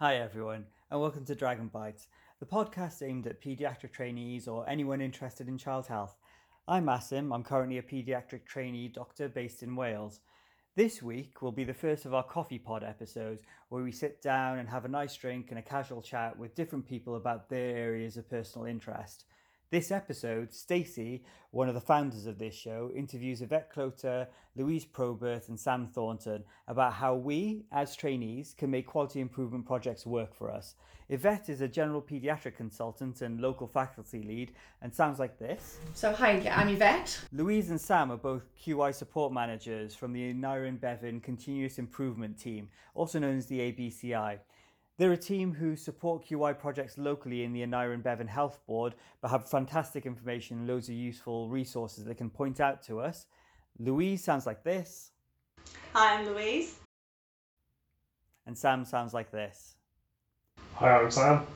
Hi, everyone, and welcome to Dragon Bites, the podcast aimed at paediatric trainees or anyone interested in child health. I'm Asim, I'm currently a paediatric trainee doctor based in Wales. This week will be the first of our coffee pod episodes where we sit down and have a nice drink and a casual chat with different people about their areas of personal interest. This episode, Stacey, one of the founders of this show, interviews Yvette Cloter, Louise Probert, and Sam Thornton about how we, as trainees, can make quality improvement projects work for us. Yvette is a general paediatric consultant and local faculty lead, and sounds like this. So, hi, I'm Yvette. Louise and Sam are both QI support managers from the Aneurin Bevan Continuous Improvement Team, also known as the ABCI. They're a team who support QI projects locally in the Aneurin Bevan Health Board, but have fantastic information and loads of useful resources they can point out to us. Louise sounds like this. Hi, I'm Louise. And Sam sounds like this. Hi, I'm Sam.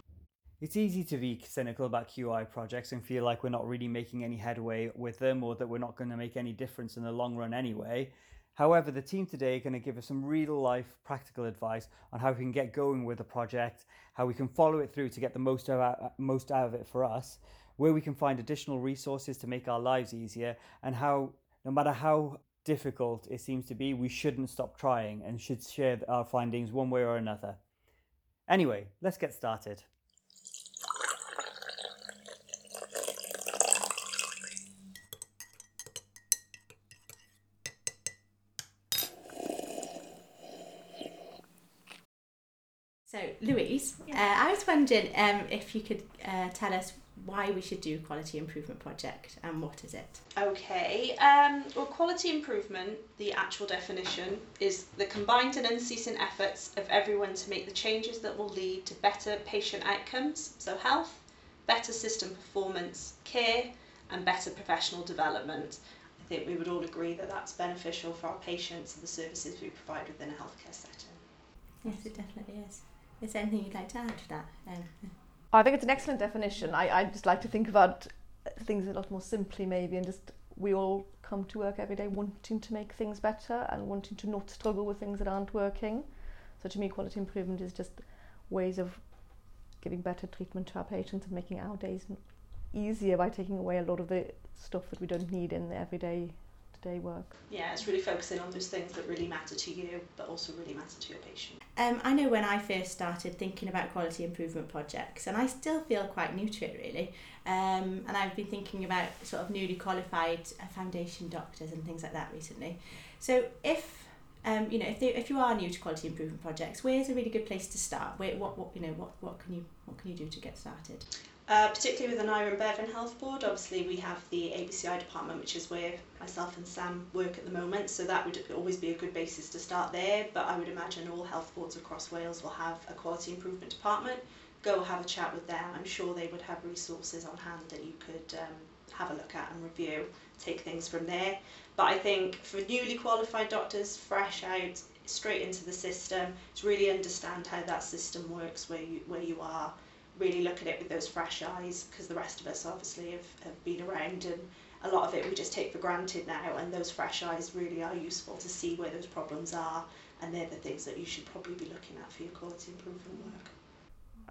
It's easy to be cynical about QI projects and feel like we're not really making any headway with them or that we're not going to make any difference in the long run anyway. However, the team today are going to give us some real life practical advice on how we can get going with the project, how we can follow it through to get the most out, most out of it for us, where we can find additional resources to make our lives easier, and how, no matter how difficult it seems to be, we shouldn't stop trying and should share our findings one way or another. Anyway, let's get started. So, Louise, uh, I was wondering um, if you could uh, tell us why we should do a quality improvement project and what is it? Okay, um, well, quality improvement, the actual definition, is the combined and unceasing efforts of everyone to make the changes that will lead to better patient outcomes, so health, better system performance, care, and better professional development. I think we would all agree that that's beneficial for our patients and the services we provide within a healthcare setting. Yes, it definitely is. Is there anything you'd like to add to that? Um, I think it's an excellent definition. I, I just like to think about things a lot more simply, maybe, and just we all come to work every day wanting to make things better and wanting to not struggle with things that aren't working. So, to me, quality improvement is just ways of giving better treatment to our patients and making our days easier by taking away a lot of the stuff that we don't need in the everyday day work. Yeah, it's really focusing on those things that really matter to you, but also really matter to your patient. Um, I know when I first started thinking about quality improvement projects, and I still feel quite new to it really. Um, and I've been thinking about sort of newly qualified uh, foundation doctors and things like that recently. So if um, you know, if, they, if you are new to quality improvement projects, where's a really good place to start? Where, what, what, you know, what, what can you, what can you do to get started? Uh, particularly with Aneurin Bevan Health Board, obviously we have the ABCI department, which is where myself and Sam work at the moment, so that would always be a good basis to start there. But I would imagine all health boards across Wales will have a quality improvement department. Go have a chat with them. I'm sure they would have resources on hand that you could um, have a look at and review, take things from there. But I think for newly qualified doctors, fresh out, straight into the system, to really understand how that system works where you where you are really look at it with those fresh eyes because the rest of us obviously have, have been around and a lot of it we just take for granted now and those fresh eyes really are useful to see where those problems are and they're the things that you should probably be looking at for your quality improvement work.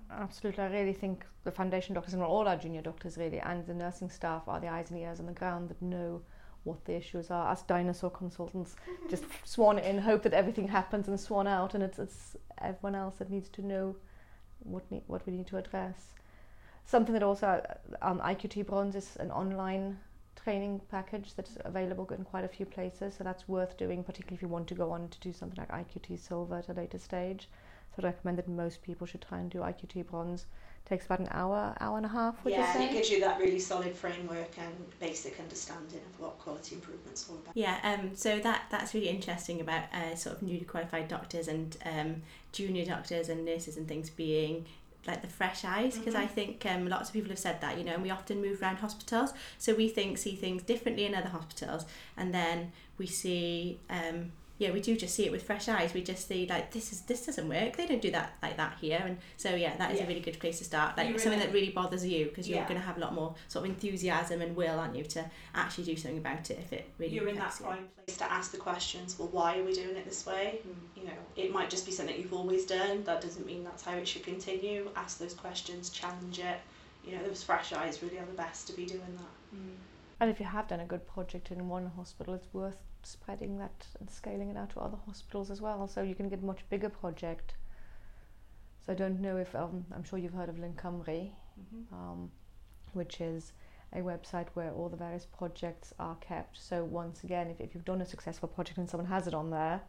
Absolutely, I really think the foundation doctors and all our junior doctors really and the nursing staff are the eyes and ears on the ground that know what the issues are. As dinosaur consultants, just swan in, hope that everything happens and swan out and it's, it's everyone else that needs to know what need, what we need to address. Something that also um, IQT Bronze is an online training package that's available in quite a few places, so that's worth doing, particularly if you want to go on to do something like IQT Silver at a later stage. So I recommend that most people should try and do IQT Bronze. It takes about an hour, hour and a half, would yeah, you say? it gives you that really solid framework and basic understanding of what quality improvement's all about. Yeah, um, so that that's really interesting about uh, sort of newly qualified doctors and um, junior doctors and nurses and things being like the fresh eyes because mm-hmm. I think um, lots of people have said that you know and we often move around hospitals so we think see things differently in other hospitals and then we see um, yeah, we do just see it with fresh eyes. We just see like this is this doesn't work. They don't do that like that here, and so yeah, that is Yeah. a really good place to start. Like You something that really bothers you because you're Yeah. going to have a lot more sort of enthusiasm and will, aren't you, to actually do something about it if it really. You're in that you. prime place to ask the questions. Well, why are we doing it this way? Mm. You know, it might just be something you've always done. That doesn't mean that's how it should continue. Ask those questions, challenge it. You know, those fresh eyes really are the best to be doing that. Mm. And if you have done a good project in one hospital, it's worth spreading that and scaling it out to other hospitals as well. So you can get a much bigger project. So I don't know if um, I'm sure you've heard of Link Cymru, um, which is a website where all the various projects are kept. So once again, if, if you've done a successful project and someone has it on there,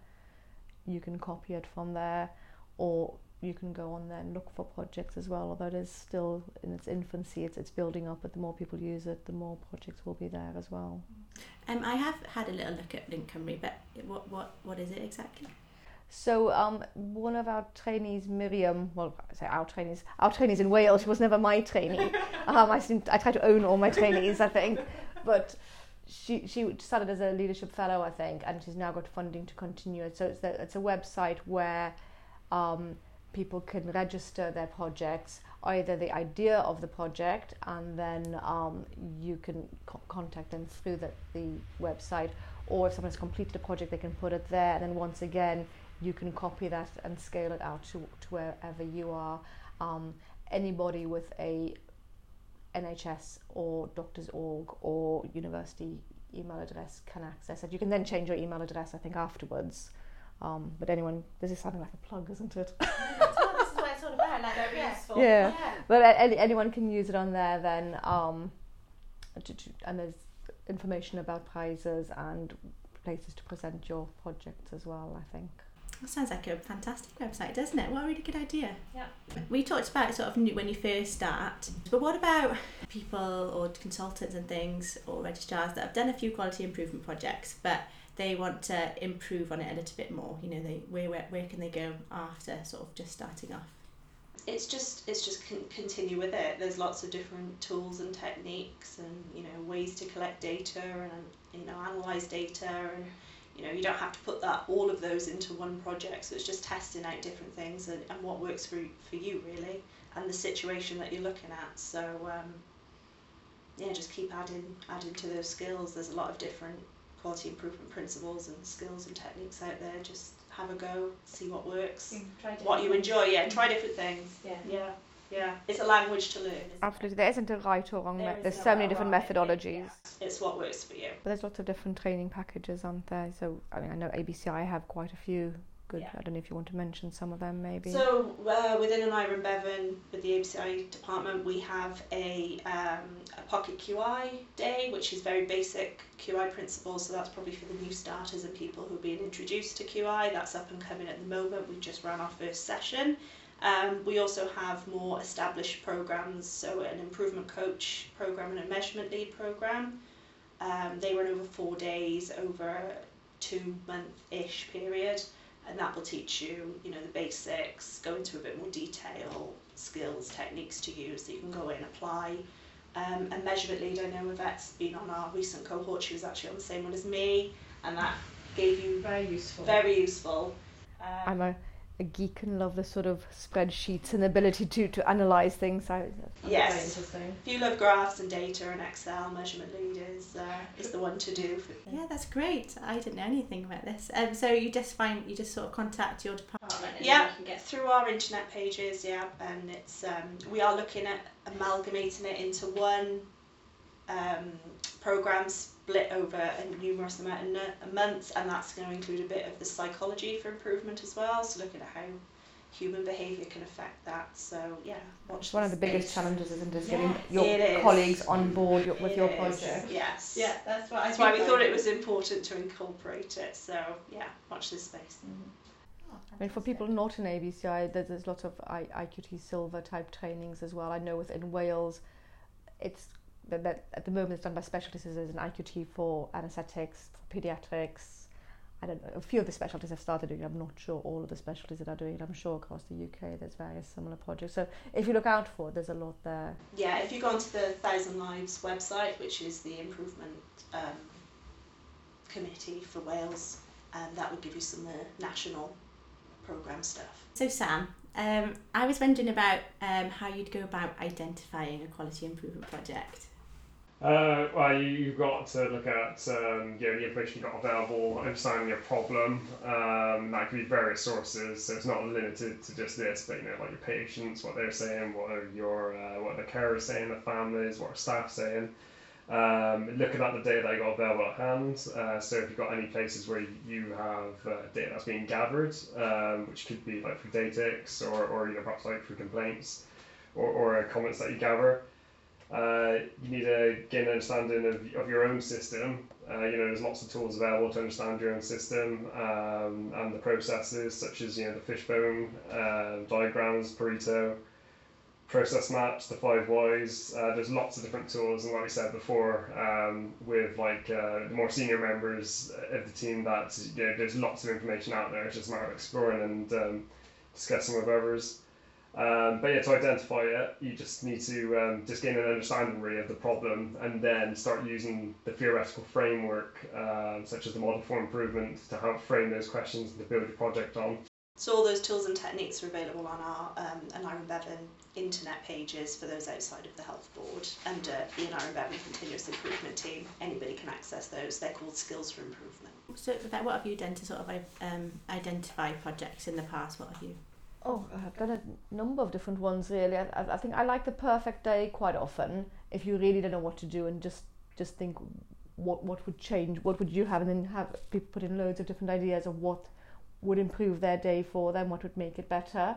you can copy it from there, or you can go on there and look for projects as well. Although it is still in its infancy, it's it's building up. But the more people use it, the more projects will be there as well. Um, I have had a little look at Link Cymru, but what what what is it exactly? So um, one of our trainees, Miriam, well, I say our trainees, our trainees in Wales. She was never my trainee. um, I seem, I try to own all my trainees, I think, but she she started as a leadership fellow, I think, and she's now got funding to continue it. So it's the, it's a website where um, people can register their projects, either the idea of the project, and then um, you can co- contact them through the, the website, or if someone has completed a project, they can put it there, and then once again you can copy that and scale it out to, to wherever you are. Um, anybody with a NHS or Doctors.org or university email address can access it. You can then change your email address, I think, afterwards. Um, but anyone, this is sounding like a plug, isn't it? this is what it's all about. Like, Very yeah. useful. yeah. But any, anyone can use it on there then. Um, to, to, and there's information about prizes and places to present your projects as well, I think. That sounds like a fantastic website, doesn't it? What a really good idea. Yeah. We talked about sort of new- when you first start, but what about people or consultants and things or registrars that have done a few quality improvement projects, but they want to improve on it a little bit more? You know, they where where, where can they go after sort of just starting off? It's just it's just con- continue with it. There's lots of different tools and techniques and you know ways to collect data and you know analyze data and you know you don't have to put that all of those into one project. So it's just testing out different things and, and what works for for you really and the situation that you're looking at. So um, yeah, just keep adding adding to those skills. There's a lot of different quality improvement principles and skills and techniques out there. Just have a go, see what works, what you enjoy. Yeah, try different things. Yeah. Yeah, yeah. It's a language to learn. Absolutely, there isn't a right or wrong. There me- there's so many right or different wrong. methodologies. It's what works for you. But there's lots of different training packages, aren't there? So I mean, I know ABCI have quite a few good. Yeah. I don't know if you want to mention some of them, maybe. So uh, within Aneurin Bevan, with the ABCI department, we have a, um, a pocket QI day, which is very basic QI principles. So that's probably for the new starters and people who are being introduced to QI. That's up and coming at the moment. We've just ran our first session. Um, we also have more established programs, so an improvement coach program and a measurement lead program. Um, they run over four days, over a two month ish period and that will teach you, you know, the basics, go into a bit more detail, skills, techniques to use that you can go in, and apply. Um, and measurement lead, I know Yvette's been on our recent cohort, she was actually on the same one as me, and that gave you Very useful. very useful. Um, I'm a, a geek and love the sort of spreadsheets and the ability to to analyze things. I, Very yes, interesting. if you love graphs and data and Excel, measurement lead is, uh, is the one to do. For, Yeah, that's great. I didn't know anything about this. Um, so you just find you just sort of contact your department. And Yeah. you can get through our internet pages, yeah, and it's um, we are looking at amalgamating it into one um, program split over a numerous amount of months, and that's going to include a bit of the psychology for improvement as well. So looking at how human behaviour can affect that. So yeah, watch. one of the biggest space. challenges, isn't it? Yeah, Getting your it is. colleagues on board your, with It your is, project. Yes. Yeah, that's what I That's why we thought it was important to incorporate it. So yeah, watch this space. Oh, I mean, for people not in ABCI, there's, there's lots of I, IQT Silver type trainings as well. I know within Wales, it's that, that at the moment it's done by specialties. There's an IQT for anaesthetics, for paediatrics. I don't know. A few of the specialties have started doing it. I'm not sure all of the specialties that are doing it. I'm sure across the UK there's various similar projects. So if you look out for it, there's a lot there. Yeah, if you go onto the Thousand Lives website, which is the improvement um, committee for Wales, and that would give you some more national program stuff. So Sam, um, I was wondering about um, how you'd go about identifying a quality improvement project. Uh, well, you, you've got to look at um, you know, the information you've got available, understanding your problem. Um, that could be various sources, so it's not limited to just this, but you know, like your patients, what they're saying, what are your uh, what the carers saying, the families, what are staff saying. Um, looking at the data that you got available at hand. Uh, so if you've got any places where you have uh, data that's being gathered, um, which could be like through Datix or, or you know perhaps like through complaints or, or comments that you gather. Uh, you need to gain an understanding of, of your own system. Uh, you know, there's lots of tools available to understand your own system um, and the processes, such as you know the fishbone uh, diagrams, Pareto, process maps, the five whys. Uh, there's lots of different tools, and like we said before, um, with like uh, the more senior members of the team, that you know, there's lots of information out there. It's just a matter of exploring and um, discussing with others. Um, but yeah, to identify it, you just need to um, just gain an understanding really of the problem and then start using the theoretical framework, uh, such as the model for improvement, to help frame those questions and to build your project on. So all those tools and techniques are available on our um, Aneurin Bevan internet pages for those outside of the health board under the Aneurin Bevan Continuous Improvement Team. Anybody can access those. They're called Skills for Improvement. So, what have you done to sort of um, identify projects in the past? What have you? Oh, I've done a number of different ones really. I, I think I like the perfect day quite often. If you really don't know what to do and just just think what what would change, what would you have, and then have people put in loads of different ideas of what would improve their day for them, what would make it better,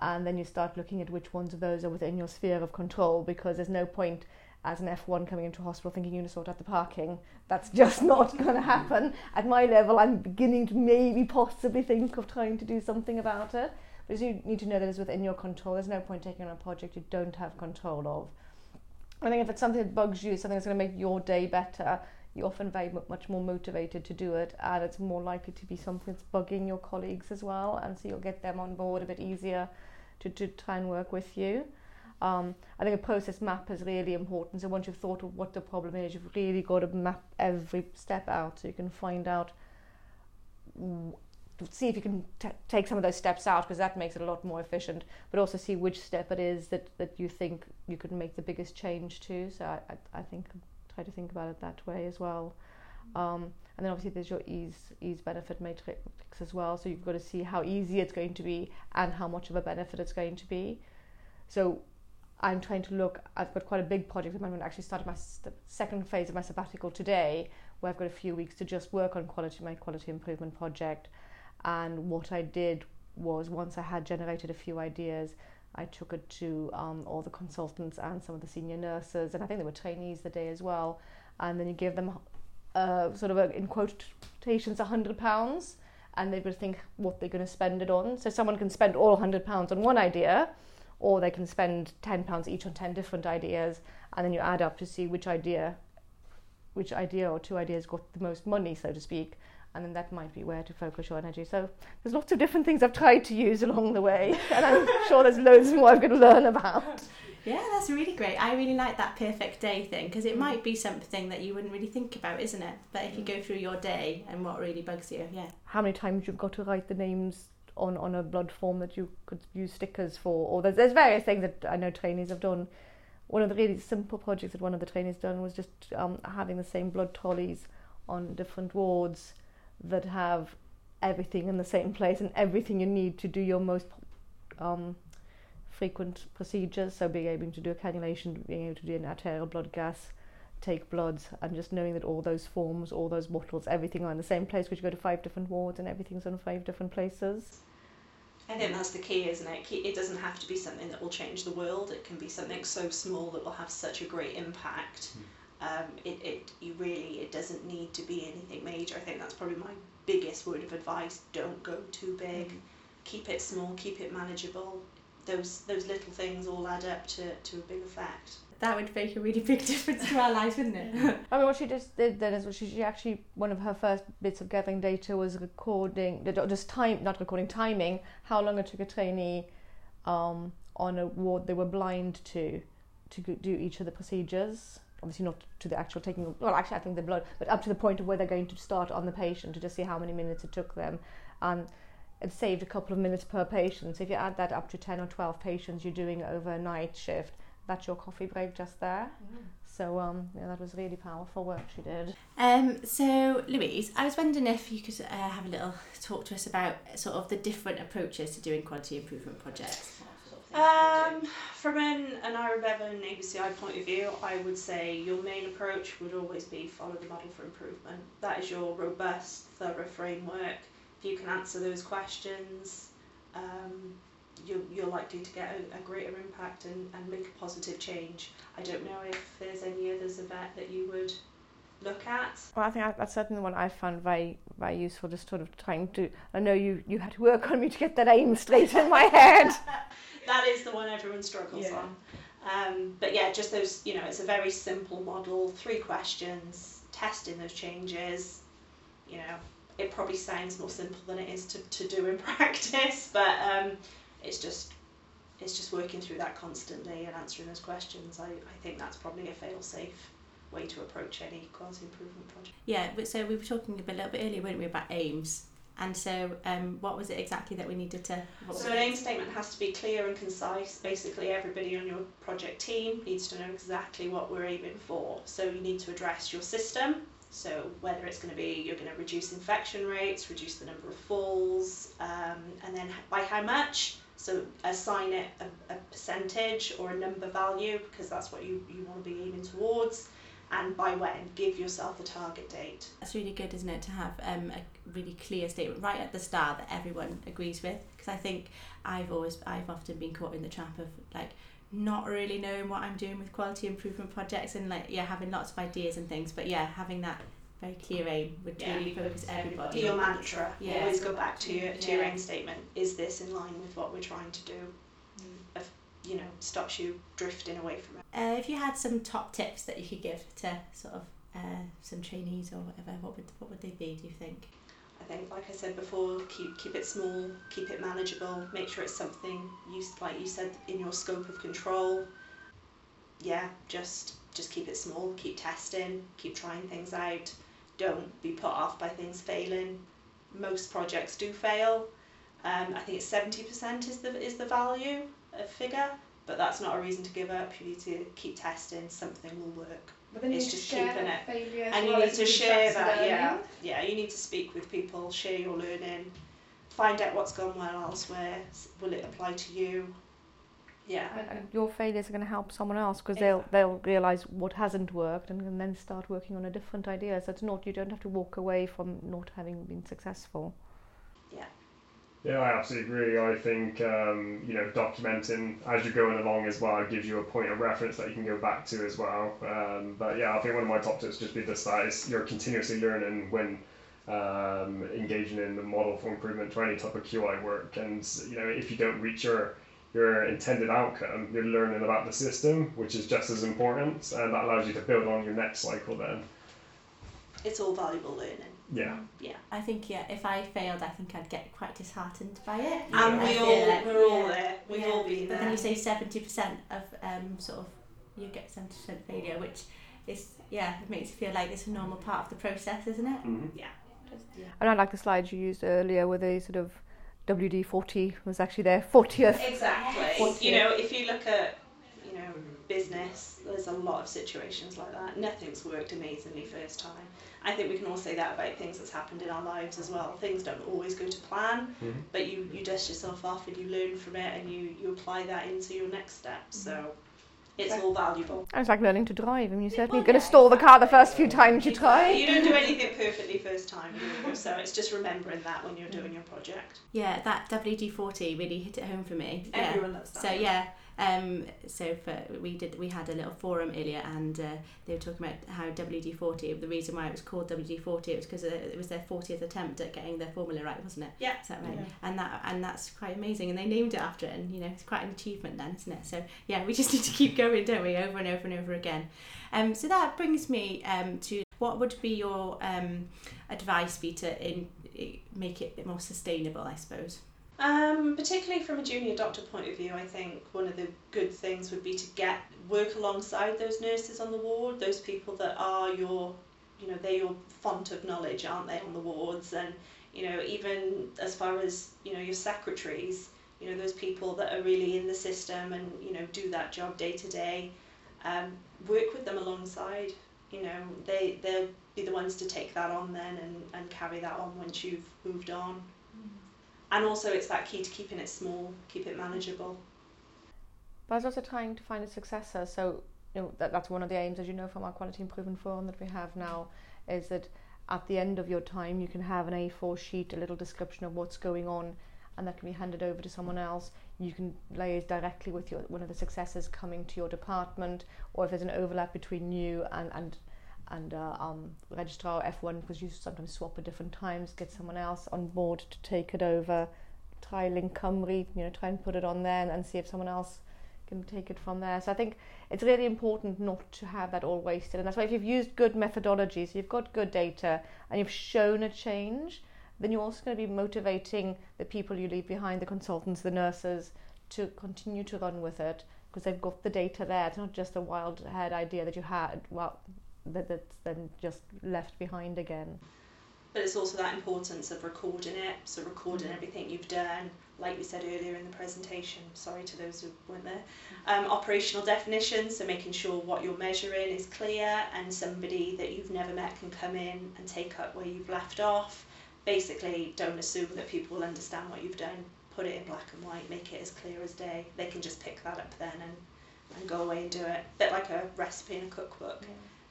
and then you start looking at which ones of those are within your sphere of control because there's no point as an F1 coming into hospital thinking you're going to sort out the parking. That's just not going to happen. At my level, I'm beginning to maybe possibly think of trying to do something about it. But you need to know that it's within your control. There's no point taking on a project you don't have control of. I think if it's something that bugs you, something that's going to make your day better, you're often very much more motivated to do it, and it's more likely to be something that's bugging your colleagues as well, and so you'll get them on board a bit easier to, to try and work with you. Um, I think a process map is really important. So once you've thought of what the problem is, you've really got to map every step out so you can find out see if you can t- take some of those steps out because that makes it a lot more efficient but also see which step it is that, that you think you could make the biggest change to. So I, I, I think try to think about it that way as well. Um, and then obviously there's your ease ease benefit matrix as well. So you've got to see how easy it's going to be and how much of a benefit it's going to be. So I'm trying to look I've got quite a big project at the moment. I actually started my st- second phase of my sabbatical today where I've got a few weeks to just work on quality my quality improvement project and what I did was once I had generated a few ideas, I took it to um, all the consultants and some of the senior nurses, and I think they were trainees the day as well. And then you give them uh, sort of a, in quotations a hundred pounds, and they would think what they're going to spend it on. So someone can spend all hundred pounds on one idea, or they can spend ten pounds each on ten different ideas, and then you add up to see which idea, which idea or two ideas got the most money, so to speak and then that might be where to focus your energy. So there's lots of different things I've tried to use along the way, and I'm sure there's loads more I'm going to learn about. Yeah, that's really great. I really like that perfect day thing because it mm. might be something that you wouldn't really think about, isn't it? But if you go through your day and what really bugs you, yeah. How many times you've got to write the names on, on a blood form that you could use stickers for, or there's, there's various things that I know trainees have done. One of the really simple projects that one of the trainees done was just um, having the same blood trolleys on different wards that have everything in the same place and everything you need to do your most um, frequent procedures. So being able to do a cannulation, being able to do an arterial blood gas, take bloods, and just knowing that all those forms, all those bottles, everything are in the same place because you go to five different wards and everything's in five different places. I think that's the key, isn't it? It doesn't have to be something that will change the world. It can be something so small that will have such a great impact. Mm um, it, it you really it doesn't need to be anything major. I think that's probably my biggest word of advice. Don't go too big. Mm. Keep it small. Keep it manageable. Those those little things all add up to, to a big effect. That would make a really big difference to our lives, wouldn't it? I mean, what she just did then is what she, she actually one of her first bits of gathering data was recording, just time, not recording timing, how long it took a trainee um, on a ward they were blind to to do each of the procedures obviously not to the actual taking, well, actually, I think the blood, but up to the point of where they're going to start on the patient to just see how many minutes it took them. And it saved a couple of minutes per patient. So if you add that up to 10 or 12 patients you're doing over a night shift, that's your coffee break just there. Mm. So um, yeah, that was really powerful work she did. Um, so Louise, I was wondering if you could uh, have a little talk to us about sort of the different approaches to doing quality improvement projects. Um, from an, Aneurin Bevan ABCI point of view, I would say your main approach would always be follow the model for improvement. That is your robust, thorough framework. If you can answer those questions, um, you're, you're likely to get a, a greater impact and, and make a positive change. I don't know if there's any others of that that you would look at. Well, I think that's certainly one I found very, very useful. Just sort of trying to. I know you you had to work on me to get that aim straight in my head. that is the one everyone struggles yeah. on. Um, but yeah, just those. You know, it's a very simple model. Three questions, testing those changes. You know, it probably sounds more simple than it is to, to do in practice, but um, it's just it's just working through that constantly and answering those questions. I, I think that's probably a fail safe way to approach any quality improvement project. Yeah, but so we were talking a little bit earlier, weren't we, about aims? And so, um, what was it exactly that we needed to? So, an aim statement has to be clear and concise. Basically, everybody on your project team needs to know exactly what we're aiming for. So, you need to address your system. So, whether it's going to be you're going to reduce infection rates, reduce the number of falls, um, and then by how much, so assign it a, a percentage or a number value because that's what you, you want to be aiming towards and by when give yourself a target date that's really good isn't it to have um, a really clear statement right at the start that everyone agrees with because i think i've always i've often been caught in the trap of like not really knowing what i'm doing with quality improvement projects and like yeah having lots of ideas and things but yeah having that very clear aim would yeah. really focus everybody. Your mantra. Yeah. Always go back to your to yeah. your aim statement. Is this in line with what we're trying to do? You know, stops you drifting away from it. Uh, if you had some top tips that you could give to sort of uh, some trainees or whatever, what would what would they be? Do you think? I think, like I said before, keep keep it small, keep it manageable. Make sure it's something you like you said in your scope of control. Yeah, just just keep it small. Keep testing. Keep trying things out don't be put off by things failing. Most projects do fail. Um, I think it's seventy percent is the is the value of figure, but that's not a reason to give up. You need to keep testing. Something will work. But then it's you just keeping it, and you need to share that. Yeah, yeah. You need to speak with people, share your learning, find out what's gone well elsewhere. Will it apply to you? Yeah. And your failures are going to help someone else because they'll they'll realize what hasn't worked and can then start working on a different idea. So it's not you don't have to walk away from not having been successful. Yeah. I absolutely agree. I think um, you know documenting as you're going along as well gives you a point of reference that you can go back to as well. Um, but yeah, I think one of my top tips just be this that is you're continuously learning when um, engaging in the model for improvement to any type of QI work, and you know if you don't reach your your intended outcome, you're learning about the system, which is just as important, and that allows you to build on your next cycle then. It's all valuable learning. Yeah. Yeah. I think yeah, if I failed, I think I'd get quite disheartened by it. And we all like, we're all there. We've yeah. all been there. But then you say seventy percent of um sort of you get seventy percent failure, which is yeah, it makes you feel like it's a normal part of the process, isn't it? Mm-hmm. Yeah. Just, yeah. And I like the slides you used earlier, where they sort of WD 40 was actually their 40th. Exactly. 40th. You know, if you look at, you know, business, there's a lot of situations like that. Nothing's worked amazingly first time. I think we can all say that about things that's happened in our lives as well. Things don't always go to plan, mm-hmm. but you, you dust yourself off and you learn from it and you, you apply that into your next step. So mm-hmm it's all valuable. It's like learning to drive. I mean, you're certainly well, going to stall the car the first few times you try. You don't do anything perfectly first time, so it's just remembering that when you're doing your project. Yeah, that WD forty really hit it home for me. Everyone yeah. loves that. So yeah, um, so for we did we had a little forum earlier, and uh, they were talking about how WD forty. The reason why it was called WD forty was because it was their fortieth attempt at getting their formula right, wasn't it? Yeah. Is that right? Yeah. And that and that's quite amazing. And they named it after it, and you know it's quite an achievement then, isn't it? So yeah, we just need to keep going, don't we, over and over and over again. Um, so that brings me um, to what would be your um, advice be to in, make it more sustainable, I suppose. Um, particularly from a junior doctor point of view, I think one of the good things would be to get work alongside those nurses on the ward, those people that are your, you know, they're your font of knowledge, aren't they, on the wards, and you know, even as far as you know your secretaries, you know, those people that are really in the system and you know do that job day to day, um, work with them alongside. You know, they they'll be the ones to take that on then and, and carry that on once you've moved on. And also, it's that key to keeping it small, keep it manageable. But I was also trying to find a successor. So you know, that, that's one of the aims, as you know, from our quality improvement forum that we have now, is that at the end of your time you can have an A4 sheet, a little description of what's going on, and that can be handed over to someone else. You can liaise directly with your one of the successors coming to your department, or if there's an overlap between you and and and uh, um, registrar F1 because you sometimes swap at different times, get someone else on board to take it over, try Link Cymru, you know, try and put it on there and, and see if someone else can take it from there. So I think it's really important not to have that all wasted. And that's why if you've used good methodologies, you've got good data, and you've shown a change, then you're also going to be motivating the people you leave behind, the consultants, the nurses, to continue to run with it because they've got the data there. It's not just a wild head idea that you had, well, that, that's then just left behind again. But it's also that importance of recording it, so recording mm-hmm. everything you've done, like we said earlier in the presentation, sorry to those who weren't there, um, operational definitions, so making sure what you're measuring is clear and somebody that you've never met can come in and take up where you've left off. Basically, don't assume that people will understand what you've done. Put it in black and white, make it as clear as day. They can just pick that up then and, and go away and do it. A Bit like a recipe in a cookbook. Yeah.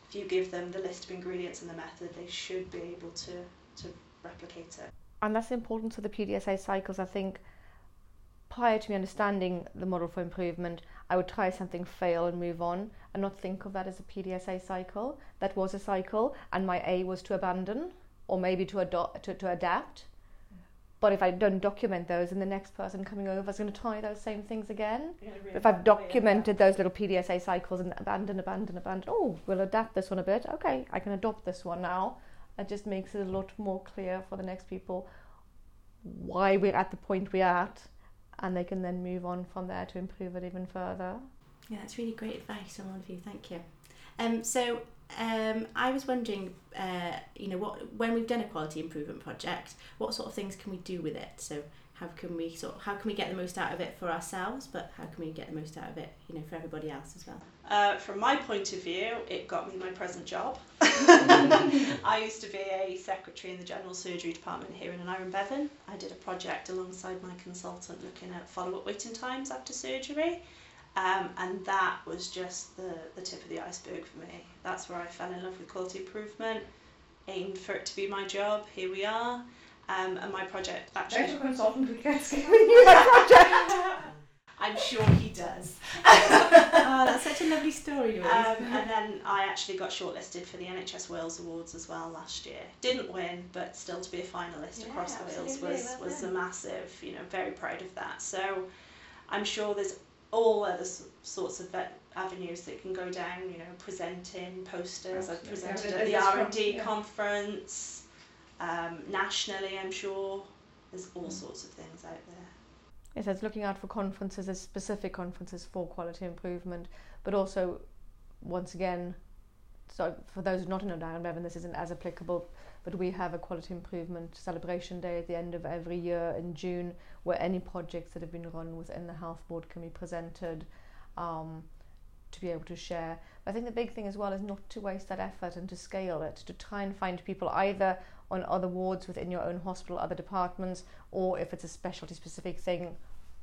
If you give them the list of ingredients and the method, they should be able to, to replicate it. And that's important to the PDSA cycles, I think prior to me understanding the model for improvement, I would try something, fail, and move on, and not think of that as a PDSA cycle. That was a cycle, and my A was to abandon or maybe to, ado- to, to adapt. But if I don't document those, and the next person coming over is going to try those same things again. if I've documented those little PDSA cycles and abandon, abandon, abandon, oh, we'll adapt this one a bit. Okay, I can adopt this one now. It just makes it a lot more clear for the next people why we're at the point we're at and they can then move on from there to improve it even further. Yeah, that's really great advice on all of you. Thank you. Um, so um, I was wondering, uh, you know, what when we've done a quality improvement project, what sort of things can we do with it? So how can we sort of, how can we get the most out of it for ourselves, but how can we get the most out of it, you know, for everybody else as well? Uh, from my point of view, it got me my present job. I used to be a secretary in the general surgery department here in Aneurin Bevan. I did a project alongside my consultant looking at follow-up waiting times after surgery. Um, and that was just the, the tip of the iceberg for me. That's where I fell in love with quality improvement, aimed for it to be my job. Here we are. Um, and my project actually. There's a consultant who gets giving you that project. I'm sure he does. oh, that's such a lovely story, um, and then I actually got shortlisted for the NHS Wales Awards as well last year. Didn't win, but still to be a finalist yeah, across Wales was, was a massive, you know, very proud of that. So I'm sure there's all other sorts of avenues that can go down, you know, presenting posters. I've presented yeah, at the R&D yeah. conference, um, nationally I'm sure. There's all mm. sorts of things out there. Yes, it's looking out for conferences as specific conferences for quality improvement, but also, once again, so for those not in Bevan, this isn't as applicable, but we have a quality improvement celebration day at the end of every year in June where any projects that have been run within the health board can be presented um, to be able to share. But I think the big thing as well is not to waste that effort and to scale it, to try and find people either on other wards within your own hospital, other departments, or if it's a specialty specific thing,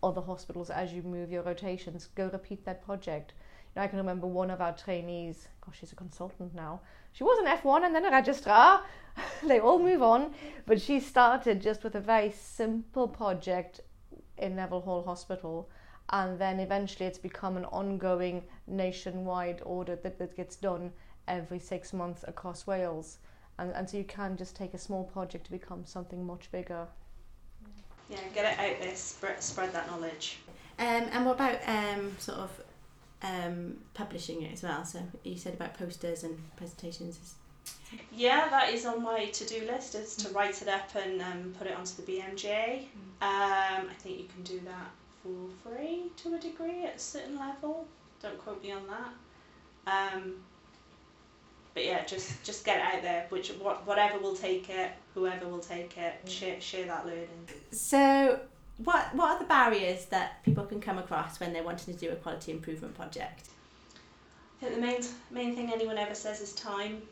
other hospitals as you move your rotations. Go repeat that project. You know, I can remember one of our trainees, gosh, she's a consultant now. She was an F1 and then a registrar. they all move on. But she started just with a very simple project in Nevill Hall Hospital. And then eventually it's become an ongoing nationwide audit that, that gets done every six months across Wales. And, and so you can just take a small project to become something much bigger. Yeah, get it out there, spread, spread that knowledge. Um, and what about um, sort of um, publishing it as well? So you said about posters and presentations. Yeah, that is on my to-do list is to write it up and um, put it onto the BMJ. Um, I think you can do that for free to a degree at a certain level. Don't quote me on that. Um, but yeah, just just get it out there. Which what whatever will take it, whoever will take it, share share that learning. So, what what are the barriers that people can come across when they're wanting to do a quality improvement project? I think the main main thing anyone ever says is time.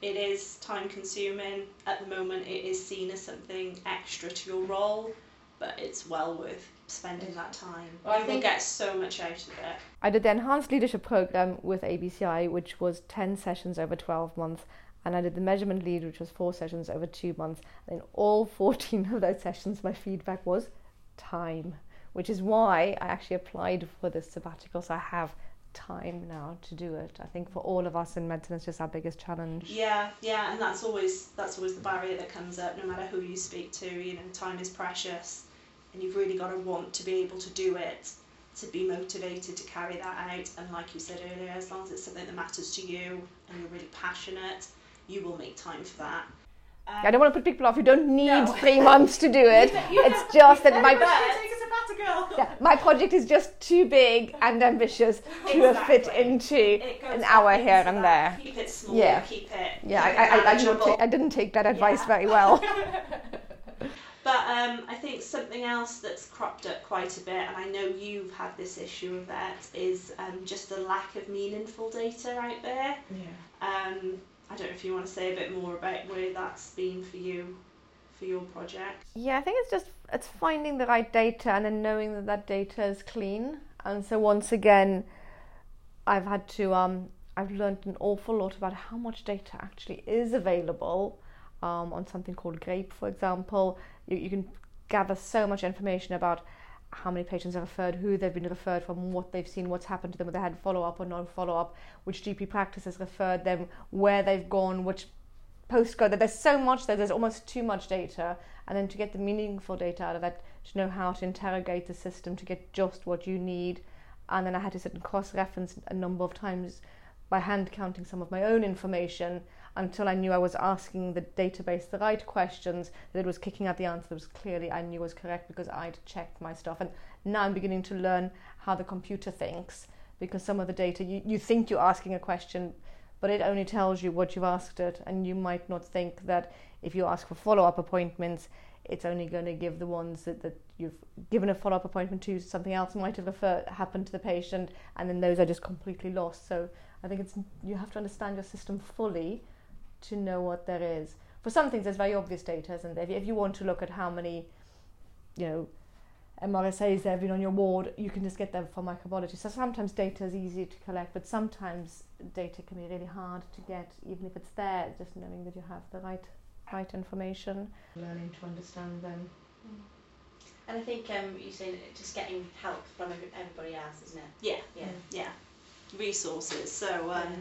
It is time consuming. At the moment, it is seen as something extra to your role, but it's well worth spending that time. Well, I you will think- get so much out of it. I did the enhanced leadership program with ABCI, which was 10 sessions over 12 months, and I did the measurement lead, which was four sessions over two months. And in all 14 of those sessions, my feedback was time, which is why I actually applied for this sabbatical. So I have time now to do it. I think for all of us in medicine, it's just our biggest challenge. Yeah, yeah, and that's always that's always the barrier that comes up. No matter who you speak to, you know, time is precious, and you've really got to want to be able to do it, to be motivated to carry that out. And like you said earlier, as long as it's something that matters to you and you're really passionate, you will make time for that. Um, I don't want to put people off. You don't need No. three months to do it. You It's don't- just that my Everybody should take a sabbatical. yeah, my project is just too big and ambitious to fit into an hour into here and that. there. Keep it small. Yeah. Keep it. Yeah, keep I, it I, I, didn't take, I didn't take that advice Yeah. very well. But um, I think something else that's cropped up quite a bit, and I know you've had this issue of that, is um, just the lack of meaningful data out there. Yeah. Um, I don't know if you want to say a bit more about where that's been for you, for your project. Yeah, I think it's just it's finding the right data and then knowing that that data is clean. And so once again, I've had to um I've learned an awful lot about how much data actually is available um, on something called Grape, for example. You, you can gather so much information about how many patients are referred, who they've been referred from, what they've seen, what's happened to them, whether they had follow up or non follow up, which GP practice has referred them, where they've gone, which postcode. That there's so much there. There's almost too much data, and then to get the meaningful data out of that, to know how to interrogate the system to get just what you need, and then I had to sit and cross-reference a number of times by hand counting some of my own information until I knew I was asking the database the right questions, that it was kicking out the answer that was clearly I knew was correct because I'd checked my stuff. And now I'm beginning to learn how the computer thinks because some of the data, you, you think you're asking a question, but it only tells you what you've asked it. And you might not think that if you ask for follow up appointments, it's only going to give the ones that, that you've given a follow up appointment to something else might have happened to the patient, and then those are just completely lost. So I think it's you have to understand your system fully to know what there is. For some things, there's very obvious data, isn't there? If you, want to look at how many, you know, MRSAs there have been on your ward, you can just get them from microbiology. So sometimes data is easy to collect, but sometimes data can be really hard to get, even if it's there. Just knowing that you have the right right information. Learning to understand them. And I think um, you say just getting help from everybody else, isn't it? Yeah, Yeah. yeah. Resources. So um, yeah,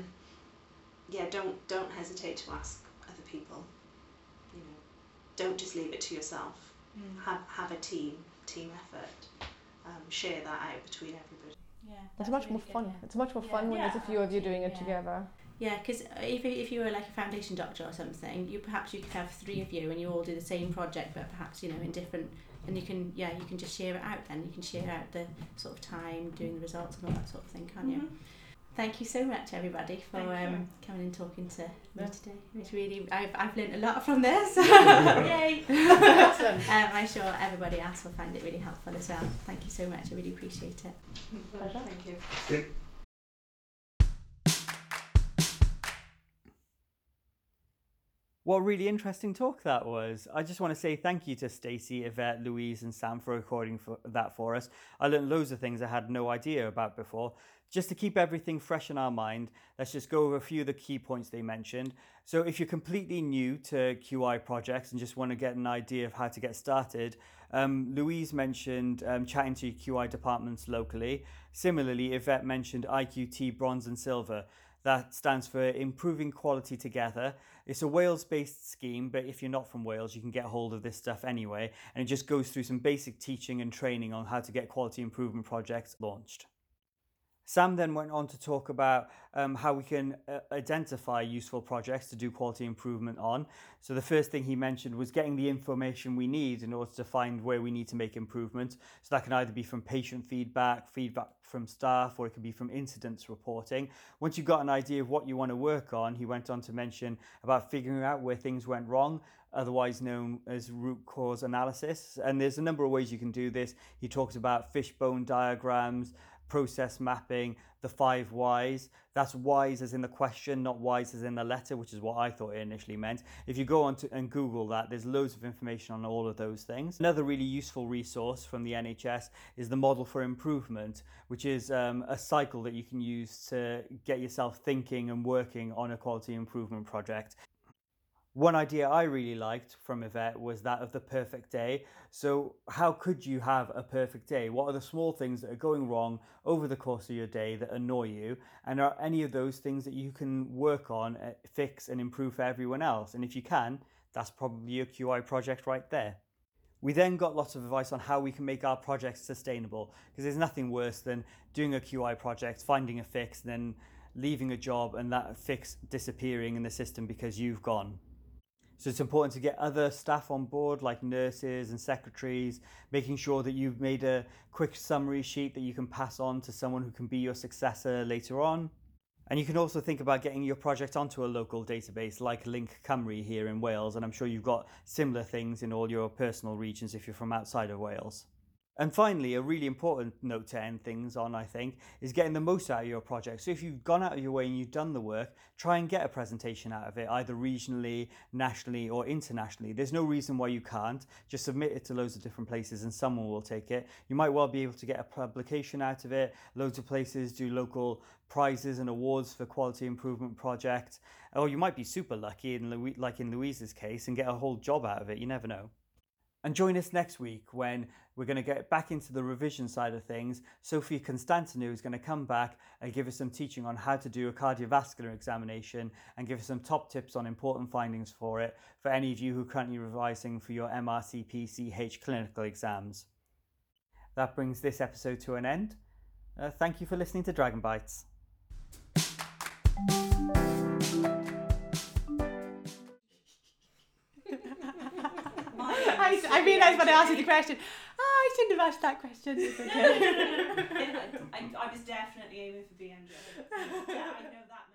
don't don't hesitate to ask other people. You know, don't just leave it to yourself. Have have a team, team effort. Um, share that out between everybody. Yeah. It's much more fun. It's much more fun Yeah. when there's a few of you doing it Yeah. together. Yeah, because if, if you were like a foundation doctor or something, you perhaps you could have three of you and you all do the same project, but perhaps you know in different, and you can yeah you can just share it out. Then you can share out the sort of time doing the results and all that sort of thing, can't you? Thank you so much, everybody, for um, coming and talking to me Yeah. today. It's really I've I've learned a lot from this. Yay! Awesome. Um, I'm sure everybody else will find it really helpful as well. Thank you so much. I really appreciate it. Pleasure. Thank you. What a really interesting talk that was. I just want to say thank you to Stacey, Yvette, Louise, and Sam for recording for that for us. I learned loads of things I had no idea about before. Just to keep everything fresh in our mind, let's just go over a few of the key points they mentioned. So, if you're completely new to QI projects and just want to get an idea of how to get started, um, Louise mentioned um, chatting to your QI departments locally. Similarly, Yvette mentioned IQT Bronze and Silver. That stands for Improving Quality Together. It's a Wales based scheme, but if you're not from Wales, you can get hold of this stuff anyway. And it just goes through some basic teaching and training on how to get quality improvement projects launched. Sam then went on to talk about um, how we can uh, identify useful projects to do quality improvement on. So, the first thing he mentioned was getting the information we need in order to find where we need to make improvement. So, that can either be from patient feedback, feedback from staff, or it could be from incidents reporting. Once you've got an idea of what you want to work on, he went on to mention about figuring out where things went wrong otherwise known as root cause analysis. And there's a number of ways you can do this. He talks about fishbone diagrams, process mapping, the five whys. That's whys as in the question, not whys as in the letter, which is what I thought it initially meant. If you go on to and Google that, there's loads of information on all of those things. Another really useful resource from the NHS is the Model for Improvement, which is um, a cycle that you can use to get yourself thinking and working on a quality improvement project. One idea I really liked from Yvette was that of the perfect day. So, how could you have a perfect day? What are the small things that are going wrong over the course of your day that annoy you? And are any of those things that you can work on, uh, fix, and improve for everyone else? And if you can, that's probably your QI project right there. We then got lots of advice on how we can make our projects sustainable because there's nothing worse than doing a QI project, finding a fix, and then leaving a job and that fix disappearing in the system because you've gone. So it's important to get other staff on board, like nurses and secretaries, making sure that you've made a quick summary sheet that you can pass on to someone who can be your successor later on. And you can also think about getting your project onto a local database like Link Cymru here in Wales, and I'm sure you've got similar things in all your personal regions if you're from outside of Wales. And finally, a really important note to end things on, I think, is getting the most out of your project. So if you've gone out of your way and you've done the work, try and get a presentation out of it, either regionally, nationally, or internationally. There's no reason why you can't. Just submit it to loads of different places and someone will take it. You might well be able to get a publication out of it. Loads of places do local prizes and awards for quality improvement projects. Or you might be super lucky, in like in Louise's case, and get a whole job out of it. You never know. And join us next week when we're going to get back into the revision side of things. Sophie Constantinou is going to come back and give us some teaching on how to do a cardiovascular examination and give us some top tips on important findings for it for any of you who are currently revising for your MRCP clinical exams. That brings this episode to an end. Uh, thank you for listening to Dragon Bites. I realised asked you the question, oh, I shouldn't have asked that question. It's okay. I, I was definitely aiming for BMJ. yeah, I know that much.